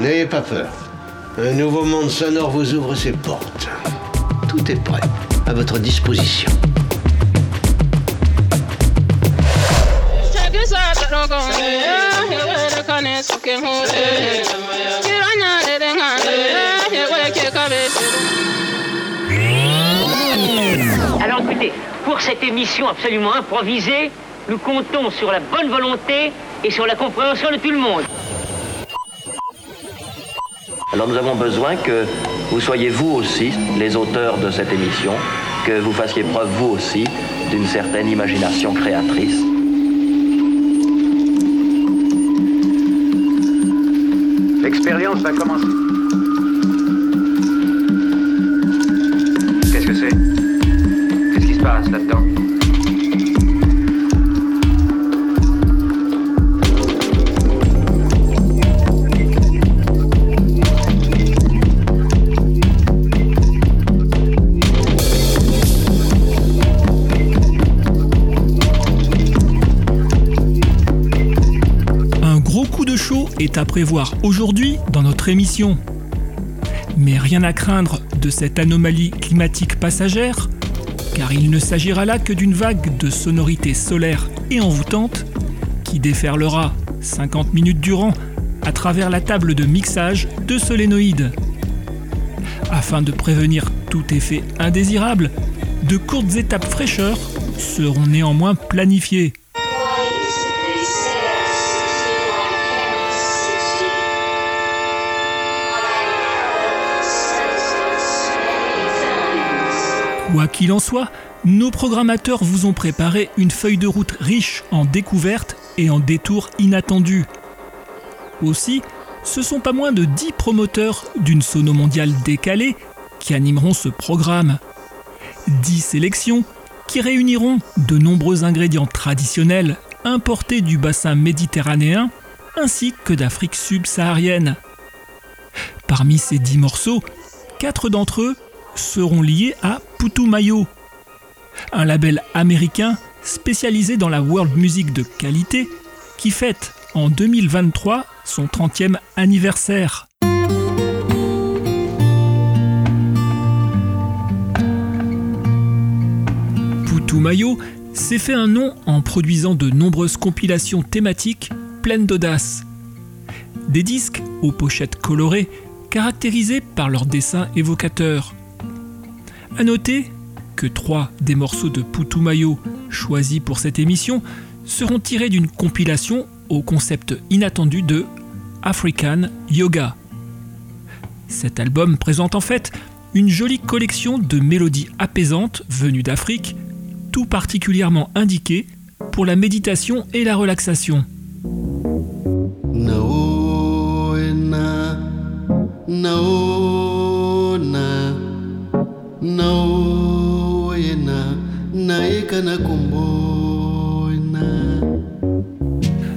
N'ayez pas peur. Un nouveau monde sonore vous ouvre ses portes. Tout est prêt, à votre disposition. Alors écoutez, pour cette émission absolument improvisée, nous comptons sur la bonne volonté et sur la compréhension de tout le monde. Nous avons besoin que vous soyez vous aussi les auteurs de cette émission, que vous fassiez preuve vous aussi d'une certaine imagination créatrice. L'expérience va commencer. Prévoir aujourd'hui dans notre émission. Mais rien à craindre de cette anomalie climatique passagère, car il ne s'agira là que d'une vague de sonorités solaires et envoûtantes qui déferlera 50 minutes durant à travers la table de mixage de solénoïdes. Afin de prévenir tout effet indésirable, de courtes étapes fraîcheur seront néanmoins planifiées. Quoi qu'il en soit, nos programmateurs vous ont préparé une feuille de route riche en découvertes et en détours inattendus. Aussi, ce sont pas moins de 10 promoteurs d'une sono mondiale décalée qui animeront ce programme. 10 sélections qui réuniront de nombreux ingrédients traditionnels importés du bassin méditerranéen ainsi que d'Afrique subsaharienne. Parmi ces 10 morceaux, 4 d'entre eux seront liés à Putumayo, un label américain spécialisé dans la world music de qualité qui fête en 2023 son 30e anniversaire. Putumayo s'est fait un nom en produisant de nombreuses compilations thématiques pleines d'audace. Des disques aux pochettes colorées caractérisés par leurs dessins évocateurs. A noter que trois des morceaux de Putumayo choisis pour cette émission seront tirés d'une compilation au concept inattendu de African Yoga. Cet album présente en fait une jolie collection de mélodies apaisantes venues d'Afrique, tout particulièrement indiquées pour la méditation et la relaxation.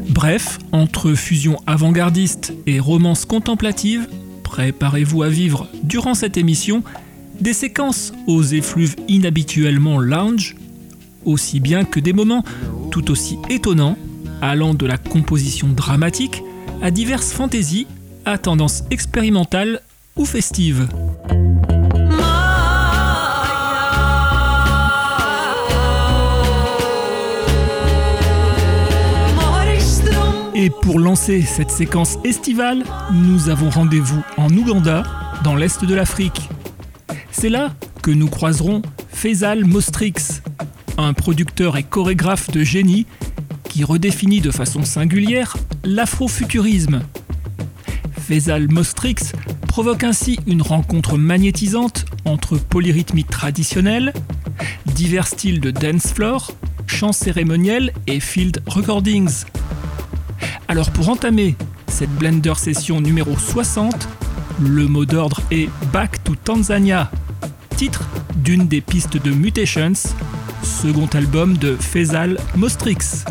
Bref, entre fusion avant-gardiste et romance contemplative, préparez-vous à vivre durant cette émission des séquences aux effluves inhabituellement lounge, aussi bien que des moments tout aussi étonnants, allant de la composition dramatique à diverses fantaisies à tendance expérimentale ou festive. Et pour lancer cette séquence estivale, nous avons rendez-vous en Ouganda, dans l'est de l'Afrique. C'est là que nous croiserons Faisal Mostrix, un producteur et chorégraphe de génie qui redéfinit de façon singulière l'afrofuturisme. Faisal Mostrix provoque ainsi une rencontre magnétisante entre polyrythmie traditionnelle, divers styles de dance floor, chants cérémoniels et field recordings. Alors pour entamer cette Blender session numéro 60, le mot d'ordre est Back to Tanzania, titre d'une des pistes de Mutations, second album de Faisal Mostrix.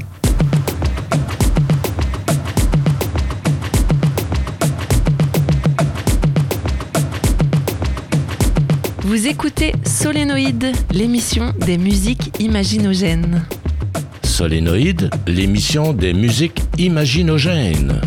Vous écoutez Solénoïde, l'émission des musiques imaginogènes. Solénoïde, l'émission des musiques imaginogènes.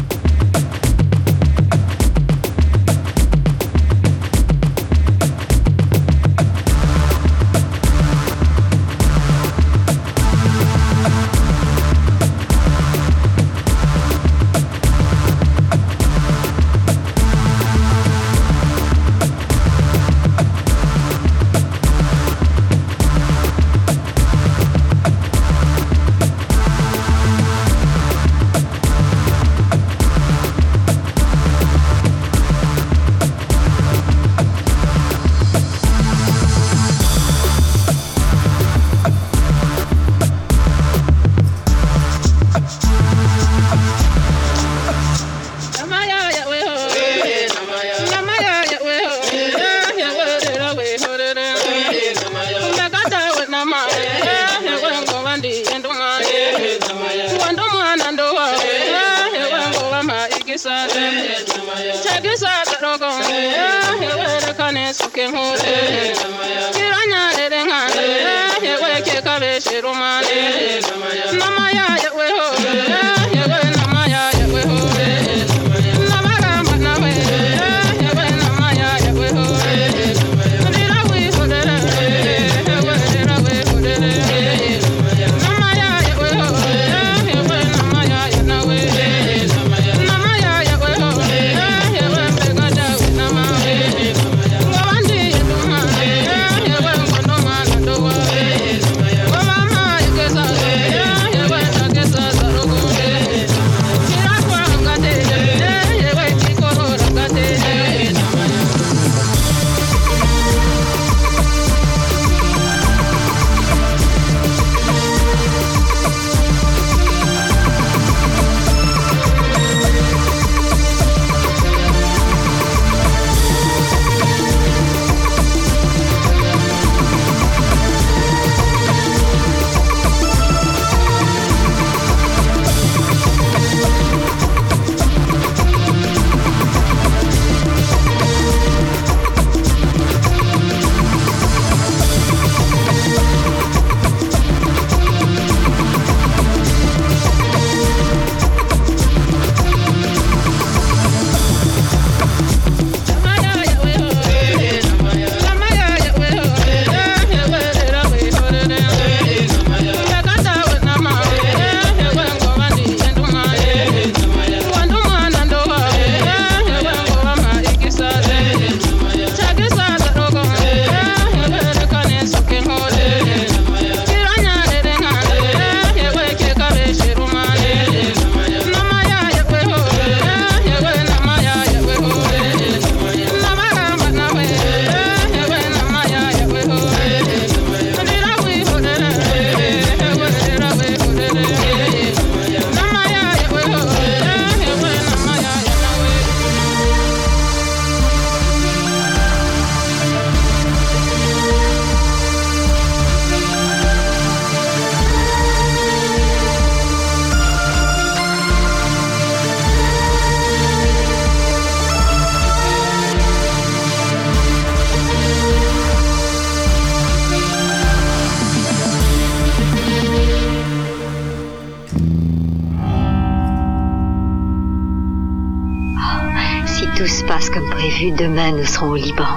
Demain nous serons au Liban.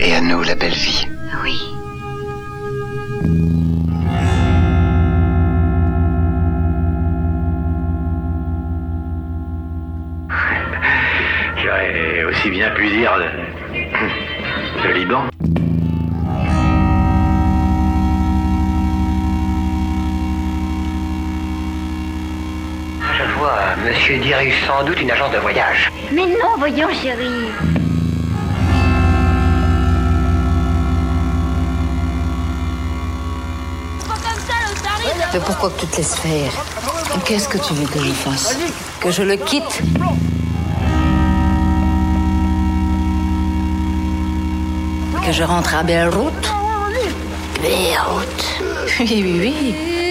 Et à nous la belle vie. Oui. J'aurais aussi bien pu dire le, le Liban. Je vois, monsieur dirige sans doute une agence de voyage. Mais non, voyons, chérie. Mais pourquoi que tu te laisses faire Qu'est-ce que tu veux que je fasse Que je le quitte Que je rentre à Beyrouth Beyrouth Oui, oui, oui.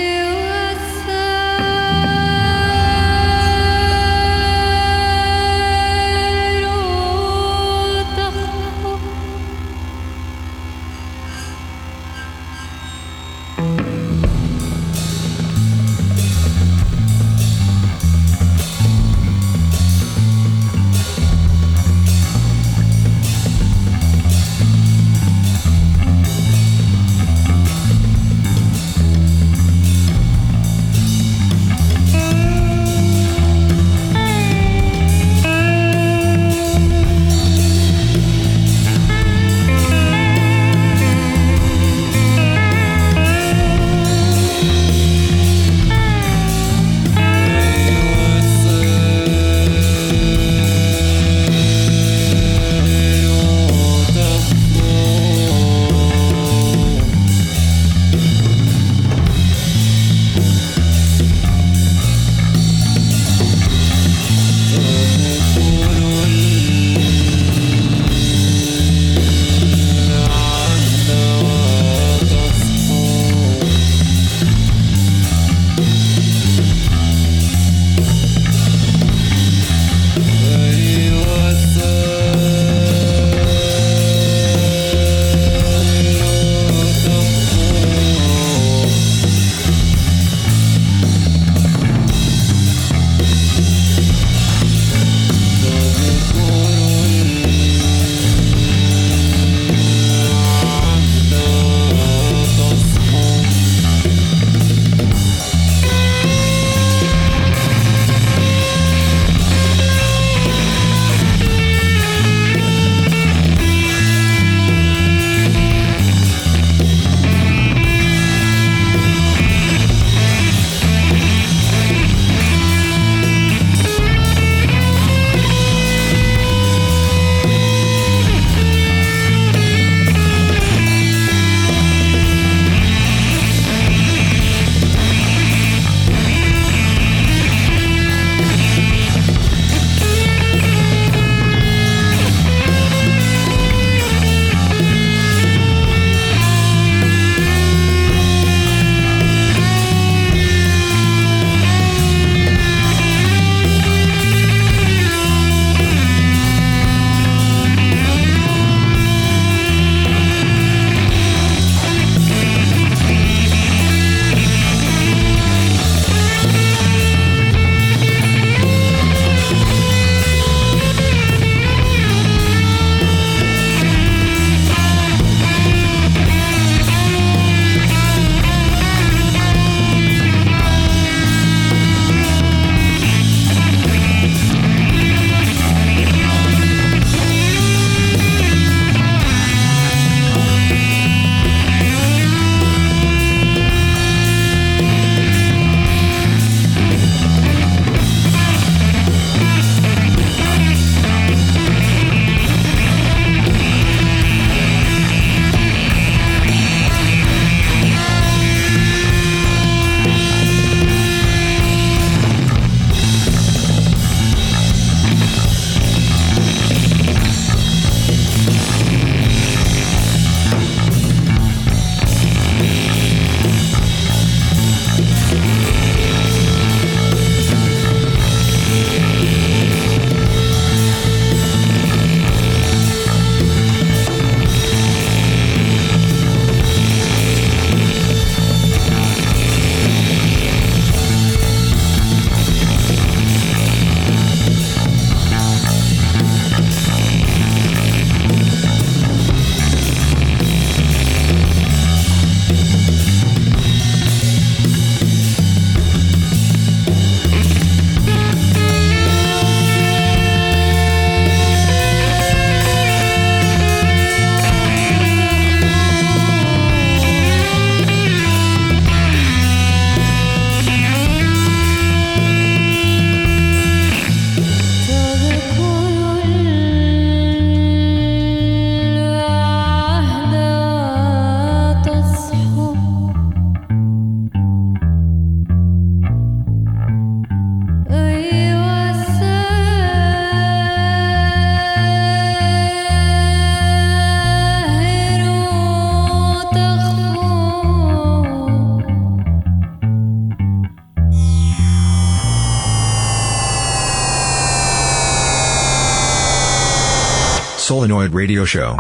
Radio Show.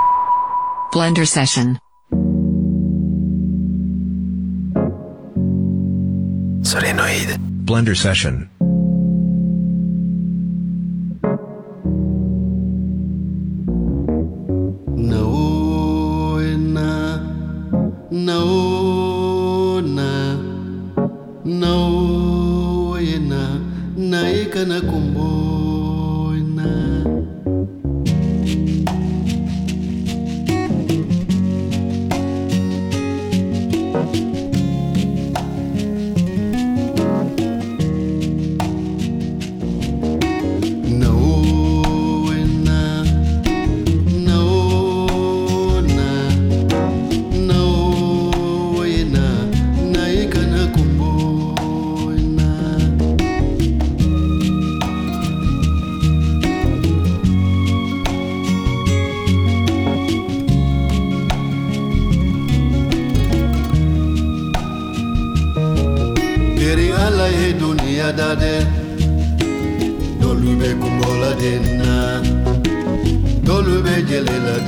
Blender Session. Serenoid. Blender Session.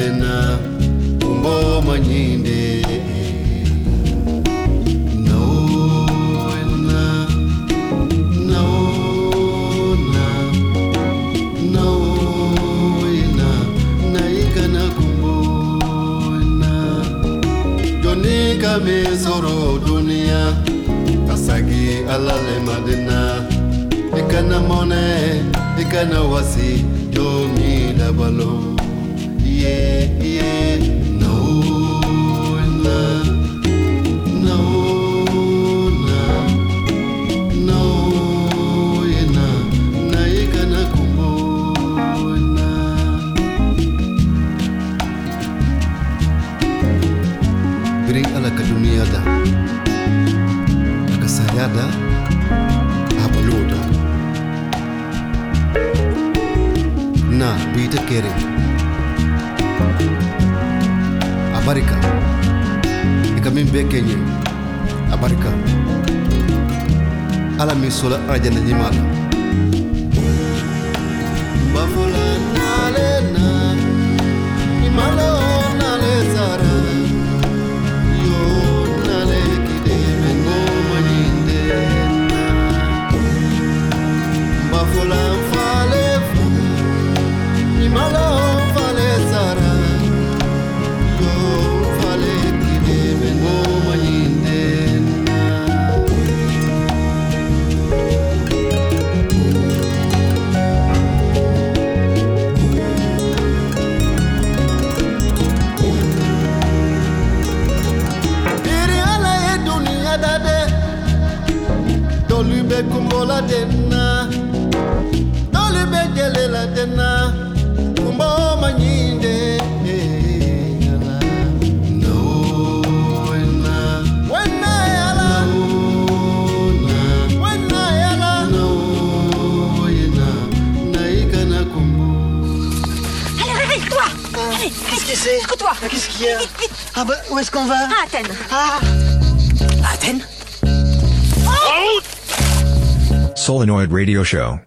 tena ngoma nyinde. Mi soro dunia kasagi alale madina ikana mone ikana wasi domi labalo quiere. Amẹ́ríkà ìka min bɛ kɛ ɲɛ Amẹ́ríkà ala min sɔla an jɛnɛ ɲɛmaa la. Bafula nale na. est-ce qu'on va À Athènes. Ah Athènes Solenoid Radio Show.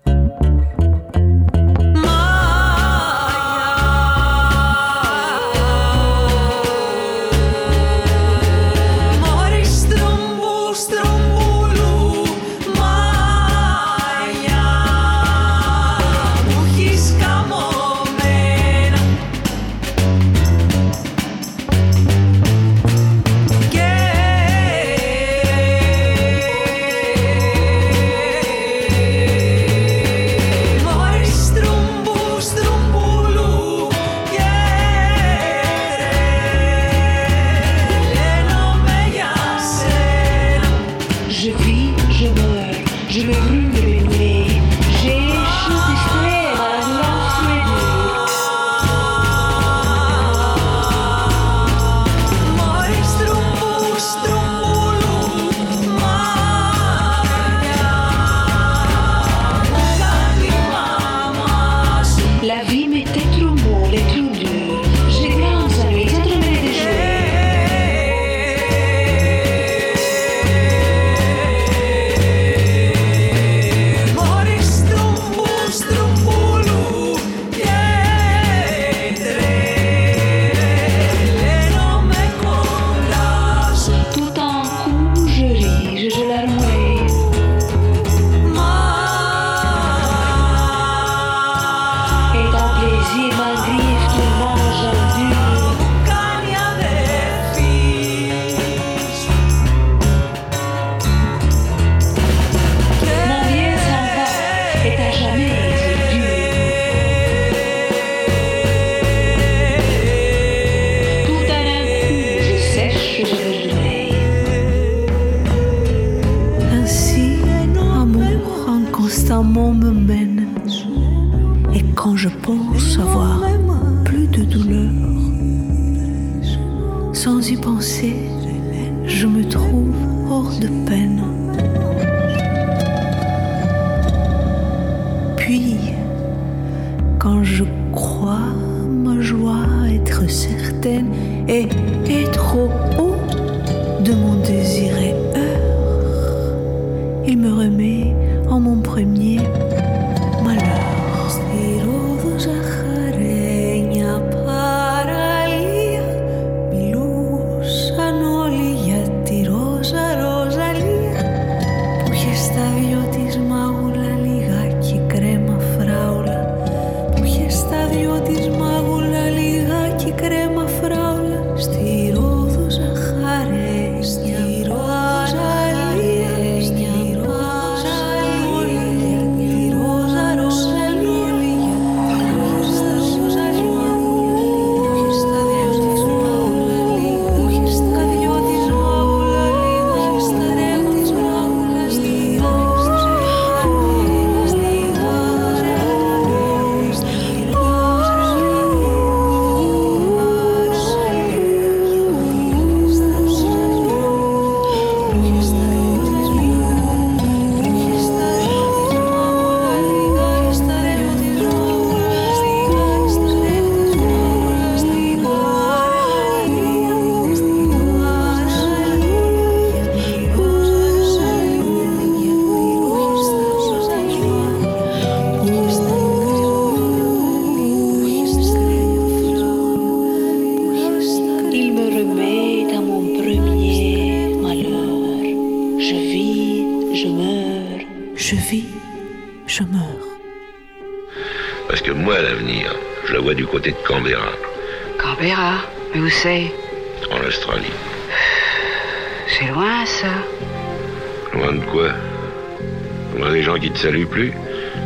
plus.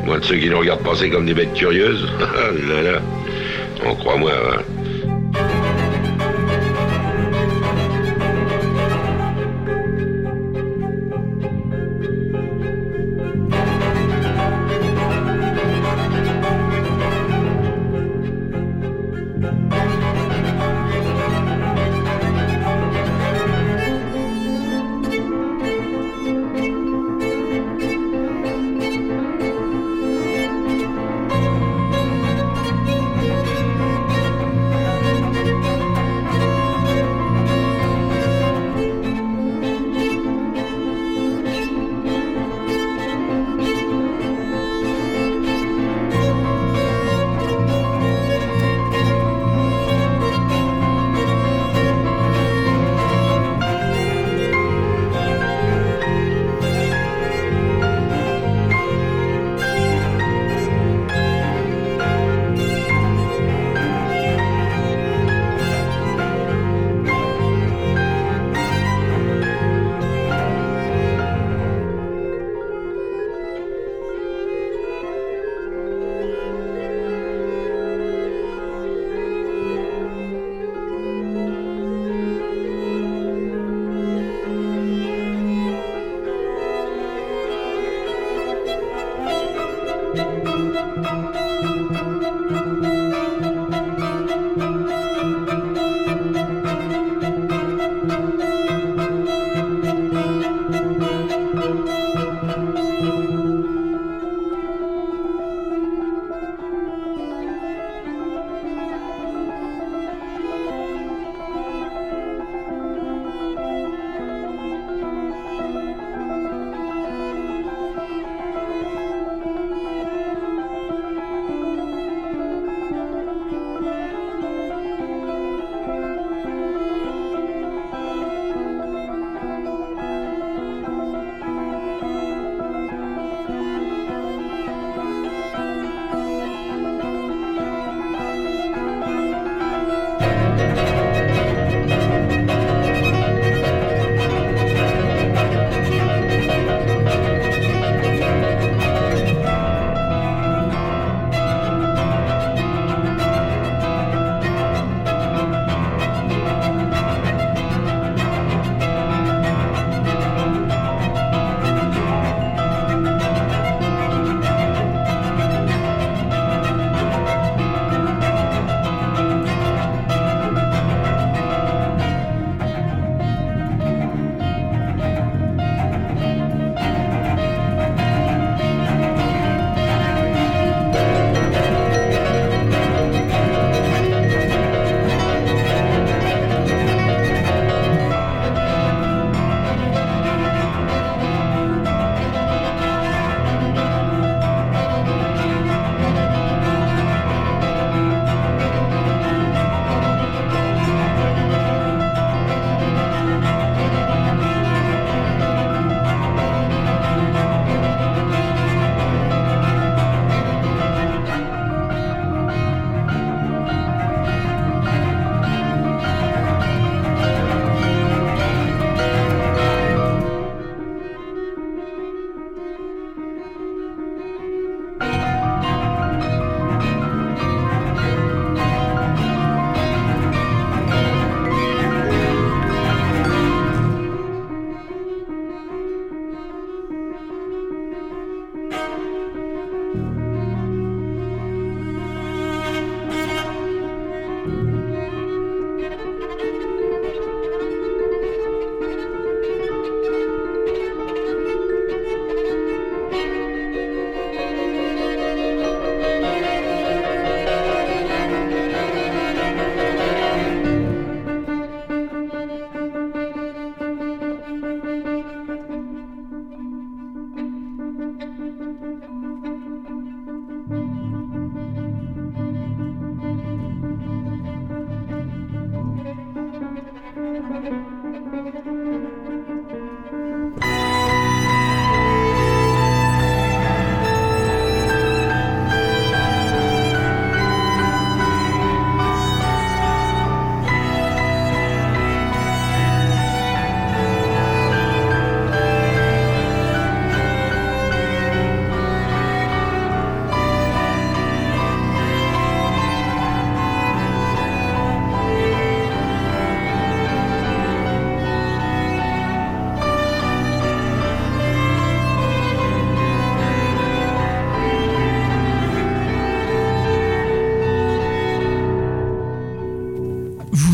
Moins de ceux qui nous regardent penser comme des bêtes curieuses. Ah là, là. On croit moi. Hein.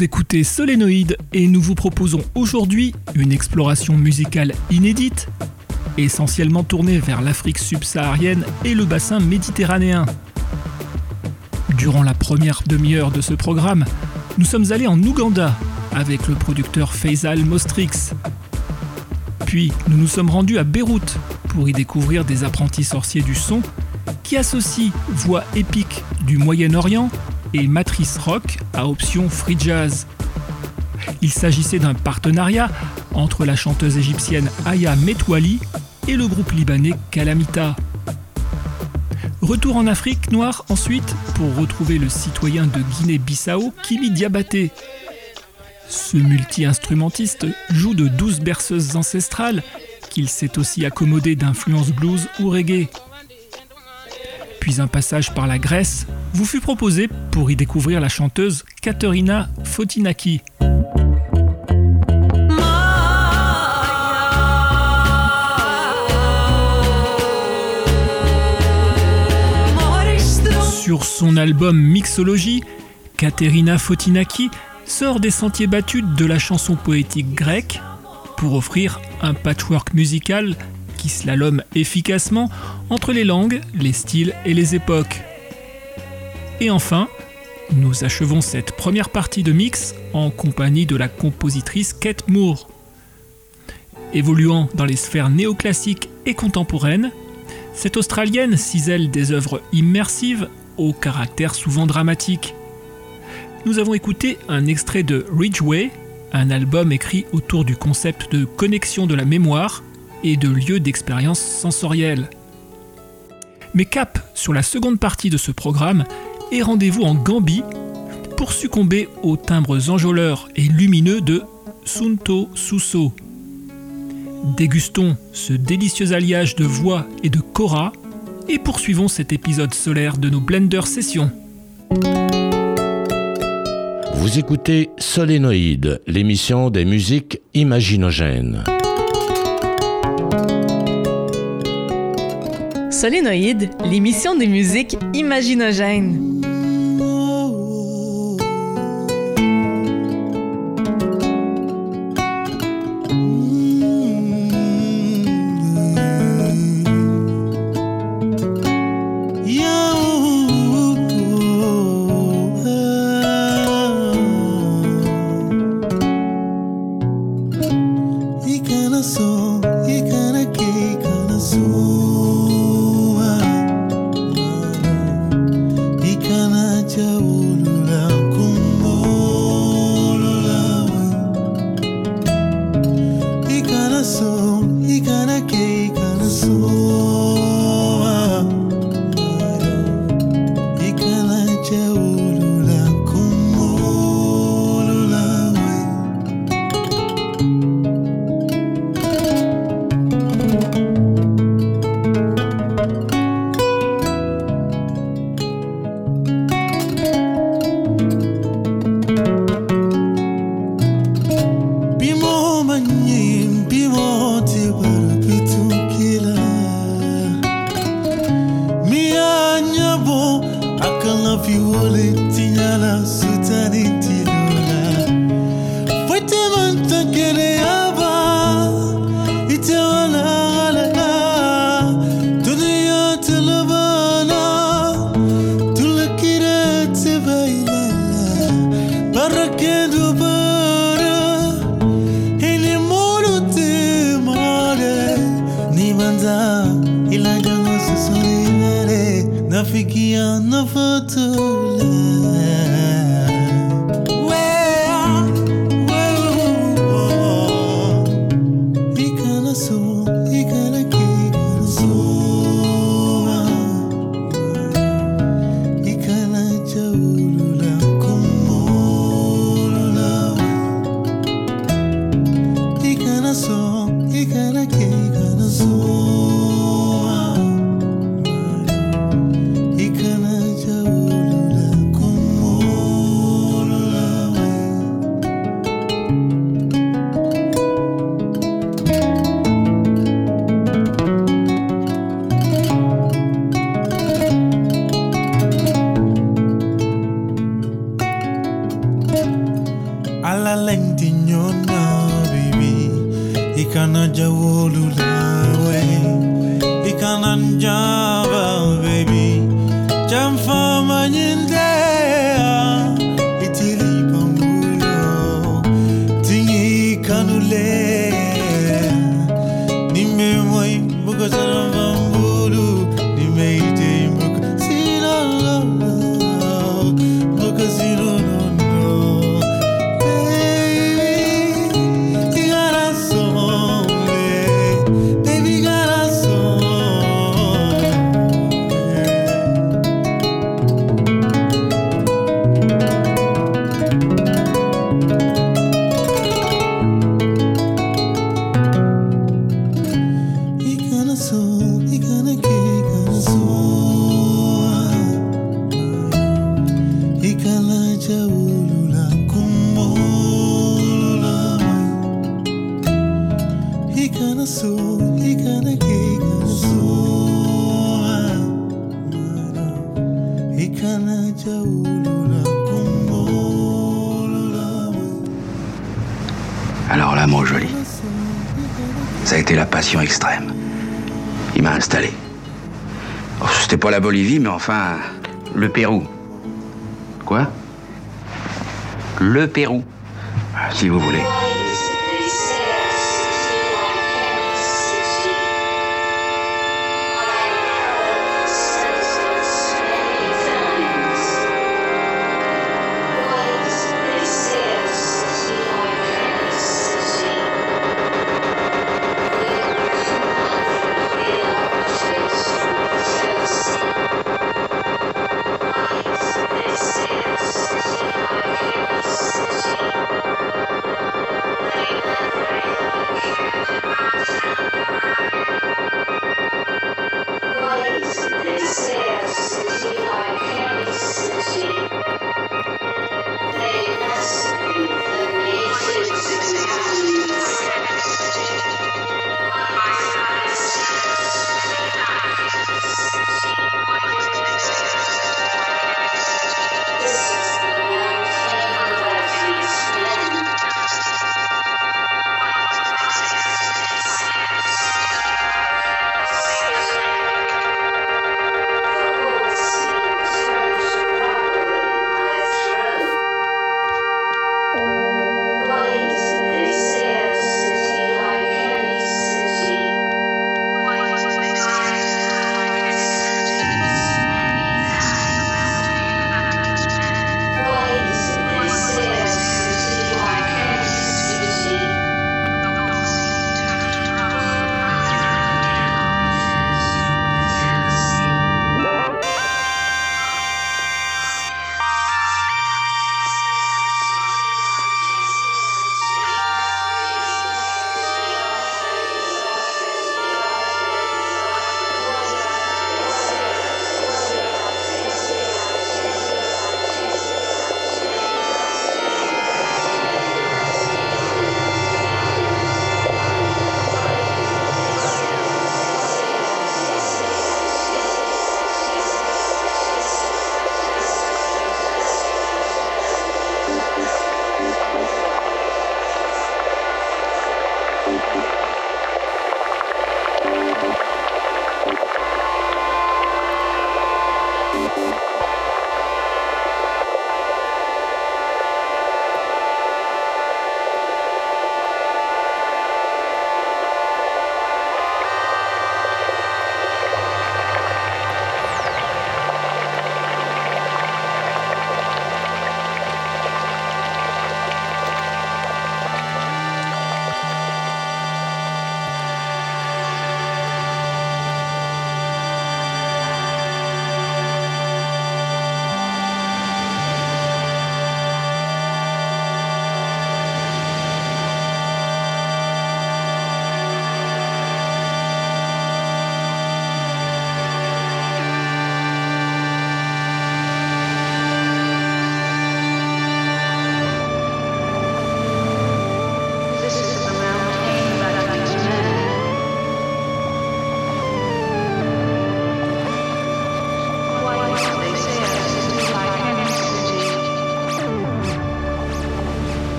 Vous écoutez Solénoïde et nous vous proposons aujourd'hui une exploration musicale inédite, essentiellement tournée vers l'Afrique subsaharienne et le bassin méditerranéen. Durant la première demi-heure de ce programme, nous sommes allés en Ouganda avec le producteur Faisal Mostrix. Puis nous nous sommes rendus à Beyrouth pour y découvrir des apprentis sorciers du son qui associent voix épique du Moyen-Orient et matrice rock à option free jazz. Il s'agissait d'un partenariat entre la chanteuse égyptienne Aya Metwali et le groupe libanais Calamita. Retour en Afrique noire ensuite pour retrouver le citoyen de Guinée-Bissau Kimi Diabaté. Ce multi-instrumentiste joue de douze berceuses ancestrales qu'il s'est aussi accommodé d'influences blues ou reggae. Puis un passage par la Grèce vous fut proposé pour y découvrir la chanteuse Katerina Fotinaki. Sur son album Mixologie, Katerina Fotinaki sort des sentiers battus de la chanson poétique grecque pour offrir un patchwork musical qui slalome efficacement entre les langues, les styles et les époques. Et enfin, nous achevons cette première partie de mix en compagnie de la compositrice Kate Moore. Évoluant dans les sphères néoclassiques et contemporaines, cette Australienne cisèle des œuvres immersives au caractère souvent dramatique. Nous avons écouté un extrait de Ridgeway, un album écrit autour du concept de connexion de la mémoire et de lieu d'expérience sensorielle. Mais cap sur la seconde partie de ce programme et rendez-vous en Gambie pour succomber aux timbres enjôleurs et lumineux de Sunto Suso. Dégustons ce délicieux alliage de voix et de kora et poursuivons cet épisode solaire de nos Blender Sessions. Vous écoutez Solénoïde, l'émission des musiques imaginogènes. Solénoïde, l'émission des musiques imaginogènes. Jananjan Bolivie, mais enfin, le Pérou. Quoi? Le Pérou, si vous voulez.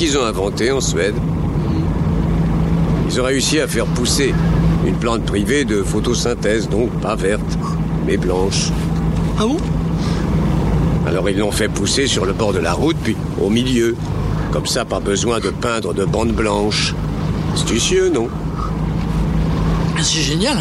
Qu'ils ont inventé en Suède Ils ont réussi à faire pousser une plante privée de photosynthèse, donc pas verte, mais blanche. Ah bon? Alors ils l'ont fait pousser sur le bord de la route, puis au milieu. Comme ça, pas besoin de peindre de bandes blanches. Astucieux, non? Ah, C'est génial.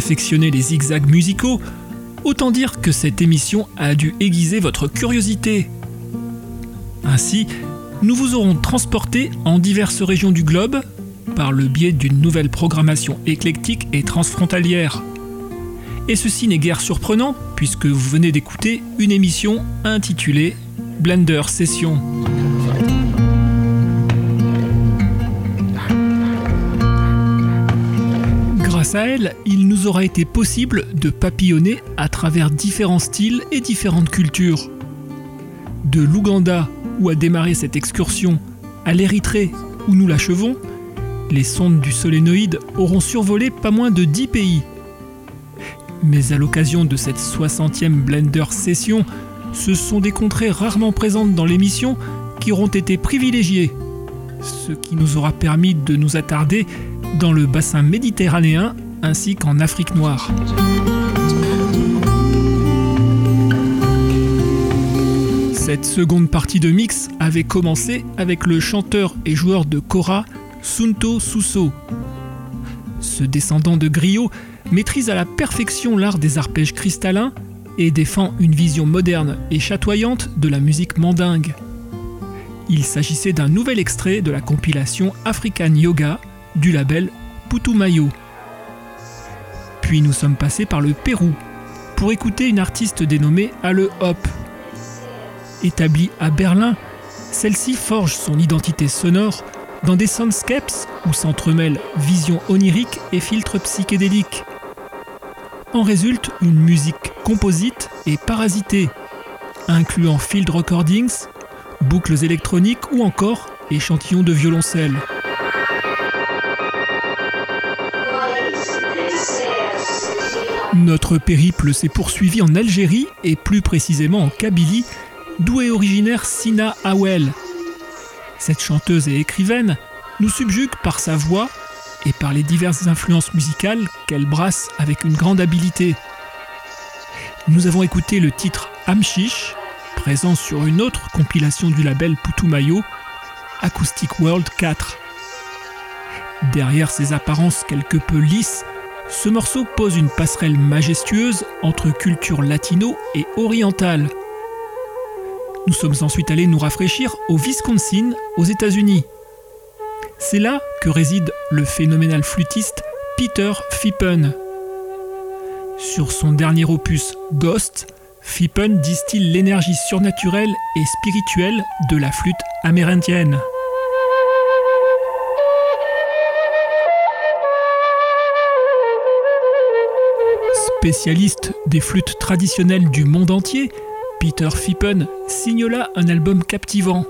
Vous affectionnez les zigzags musicaux, autant dire que cette émission a dû aiguiser votre curiosité. Ainsi, nous vous aurons transporté en diverses régions du globe par le biais d'une nouvelle programmation éclectique et transfrontalière. Et ceci n'est guère surprenant puisque vous venez d'écouter une émission intitulée Blender Session. Elle, il nous aura été possible de papillonner à travers différents styles et différentes cultures. De l'Ouganda, où a démarré cette excursion, à l'Érythrée, où nous l'achevons, les sondes du solénoïde auront survolé pas moins de 10 pays. Mais à l'occasion de cette 60e Blender session, ce sont des contrées rarement présentes dans l'émission qui auront été privilégiées, ce qui nous aura permis de nous attarder dans le bassin méditerranéen ainsi qu'en Afrique noire. Cette seconde partie de mix avait commencé avec le chanteur et joueur de kora Sunto Suso. Ce descendant de griot maîtrise à la perfection l'art des arpèges cristallins et défend une vision moderne et chatoyante de la musique mandingue. Il s'agissait d'un nouvel extrait de la compilation African Yoga du label Putumayo. Puis nous sommes passés par le Pérou pour écouter une artiste dénommée Ale Hop. Établie à Berlin, celle-ci forge son identité sonore dans des soundscapes où s'entremêlent vision onirique et filtres psychédéliques. En résulte une musique composite et parasitée, incluant field recordings, boucles électroniques ou encore échantillons de violoncelle. Notre périple s'est poursuivi en Algérie et plus précisément en Kabylie, d'où est originaire Sina Awel. Cette chanteuse et écrivaine nous subjugue par sa voix et par les diverses influences musicales qu'elle brasse avec une grande habileté. Nous avons écouté le titre Amshish, présent sur une autre compilation du label Putumayo, Acoustic World 4. Derrière ses apparences quelque peu lisses, ce morceau pose une passerelle majestueuse entre culture latino et orientale. Nous sommes ensuite allés nous rafraîchir au Wisconsin, aux États-Unis. C'est là que réside le phénoménal flûtiste Peter Fippen. Sur son dernier opus Ghost, Fippen distille l'énergie surnaturelle et spirituelle de la flûte amérindienne. Spécialiste des flûtes traditionnelles du monde entier, Peter Fippen signe là un album captivant.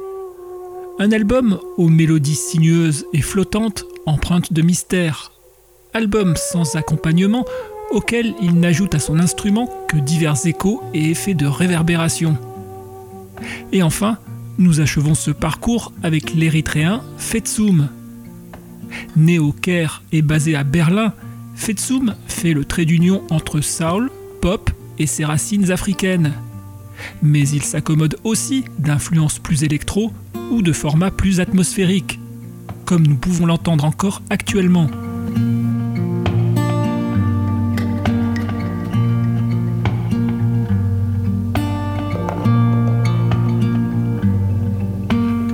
Un album aux mélodies sinueuses et flottantes, empreintes de mystère. Album sans accompagnement auquel il n'ajoute à son instrument que divers échos et effets de réverbération. Et enfin, nous achevons ce parcours avec l'érythréen Fetsum. Né au Caire et basé à Berlin, Fetsum fait le trait d'union entre soul, pop et ses racines africaines. Mais il s'accommode aussi d'influences plus électro ou de formats plus atmosphériques, comme nous pouvons l'entendre encore actuellement.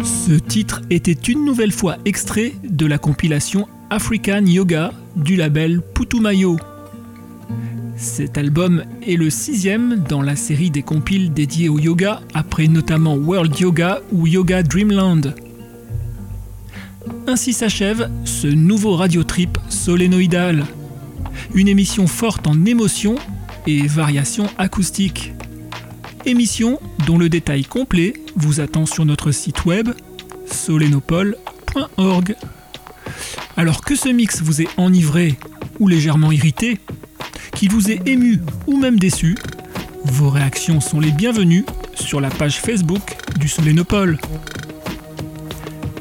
Ce titre était une nouvelle fois extrait de la compilation African Yoga du label Putumayo. Cet album est le sixième dans la série des compiles dédiés au yoga, après notamment World Yoga ou Yoga Dreamland. Ainsi s'achève ce nouveau radio trip solénoïdal, une émission forte en émotions et variations acoustiques. Émission dont le détail complet vous attend sur notre site web solénopole.org. Alors que ce mix vous ait enivré ou légèrement irrité, qu'il vous ait ému ou même déçu, vos réactions sont les bienvenues sur la page Facebook du Solénopole.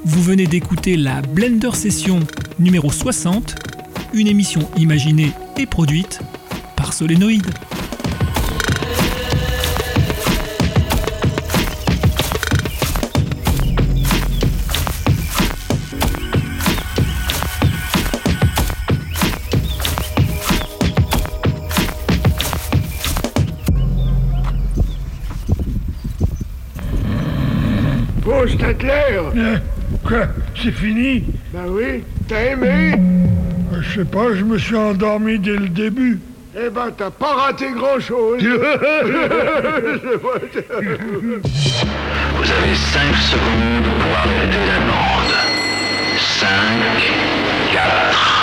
Vous venez d'écouter la Blender Session numéro 60, une émission imaginée et produite par Solénoïde. C'est clair. Quoi C'est fini? Ben oui, t'as aimé? Euh, Je sais pas, je me suis endormi dès le début. Eh ben, t'as pas raté grand-chose. Vous avez 5 secondes pour arrêter la bande. 5, 4,